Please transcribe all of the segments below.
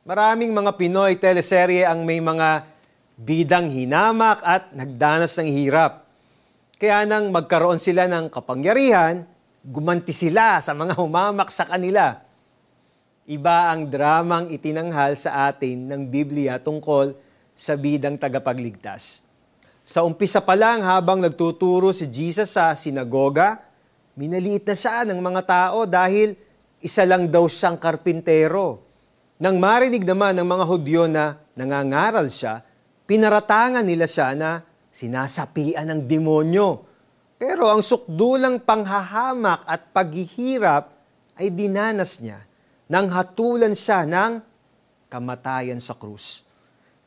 Maraming mga Pinoy teleserye ang may mga bidang hinamak at nagdanas ng hirap. Kaya nang magkaroon sila ng kapangyarihan, gumanti sila sa mga humamak sa kanila. Iba ang dramang itinanghal sa atin ng Biblia tungkol sa bidang tagapagligtas. Sa umpisa pa lang habang nagtuturo si Jesus sa sinagoga, minaliit na siya ng mga tao dahil isa lang daw siyang karpintero. Nang marinig naman ng mga Hudyo na nangangaral siya, pinaratangan nila siya na sinasapian ng demonyo. Pero ang sukdulang panghahamak at paghihirap ay dinanas niya nang hatulan siya ng kamatayan sa krus.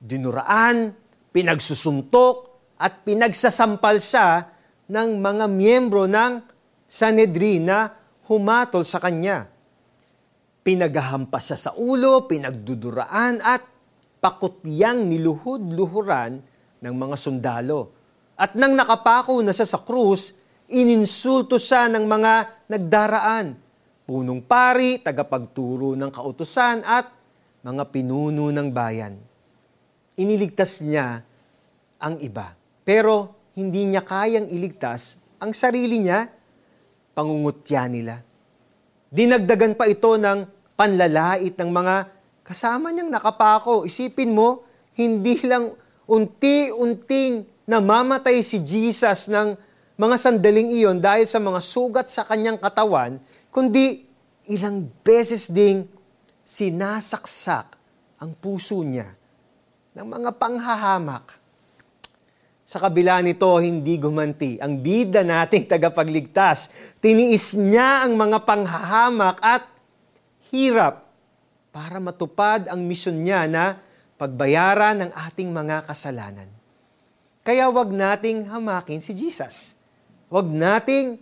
Dinuraan, pinagsusuntok, at pinagsasampal siya ng mga miyembro ng Sanedrin na humatol sa kanya Pinagahampas siya sa ulo, pinagduduraan at pakutyang niluhod-luhuran ng mga sundalo. At nang nakapako na siya sa krus, ininsulto siya ng mga nagdaraan, punong pari, tagapagturo ng kautusan at mga pinuno ng bayan. Iniligtas niya ang iba. Pero hindi niya kayang iligtas ang sarili niya, pangungutya nila. Dinagdagan pa ito ng panlalait ng mga kasama niyang nakapako. Isipin mo, hindi lang unti-unting namamatay si Jesus ng mga sandaling iyon dahil sa mga sugat sa kanyang katawan, kundi ilang beses ding sinasaksak ang puso niya ng mga panghahamak. Sa kabila nito, hindi gumanti. Ang bida nating tagapagligtas, tiniis niya ang mga panghahamak at hirap para matupad ang misyon niya na pagbayaran ng ating mga kasalanan. Kaya wag nating hamakin si Jesus. Wag nating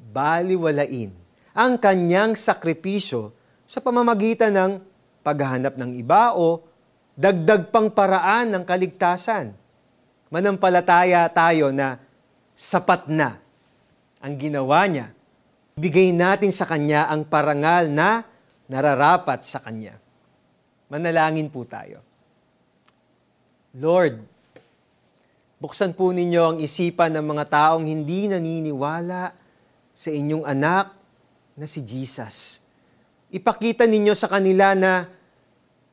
baliwalain ang kanyang sakripisyo sa pamamagitan ng paghahanap ng iba o dagdag pang paraan ng kaligtasan manampalataya tayo na sapat na ang ginawa niya. Bigay natin sa Kanya ang parangal na nararapat sa Kanya. Manalangin po tayo. Lord, buksan po ninyo ang isipan ng mga taong hindi naniniwala sa inyong anak na si Jesus. Ipakita ninyo sa kanila na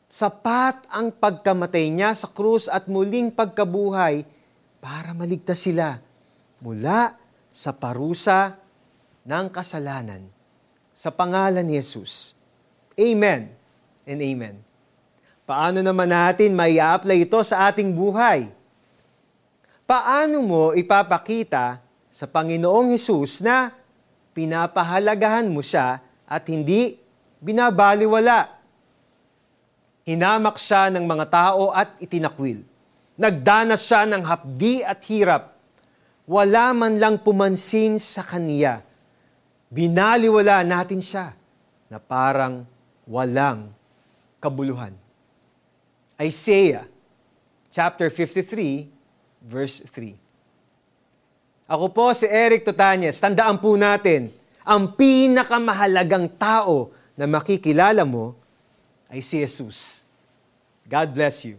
Sapat ang pagkamatay niya sa krus at muling pagkabuhay para maligtas sila mula sa parusa ng kasalanan. Sa pangalan ni Jesus. Amen and amen. Paano naman natin may apply ito sa ating buhay? Paano mo ipapakita sa Panginoong Hesus na pinapahalagahan mo siya at hindi binabaliwala Hinamak siya ng mga tao at itinakwil. Nagdanas siya ng hapdi at hirap. Wala man lang pumansin sa kaniya. Binaliwala natin siya na parang walang kabuluhan. Isaiah chapter 53 verse 3. Ako po si Eric Totanyes. Tandaan po natin, ang pinakamahalagang tao na makikilala mo ay si Jesus. God bless you.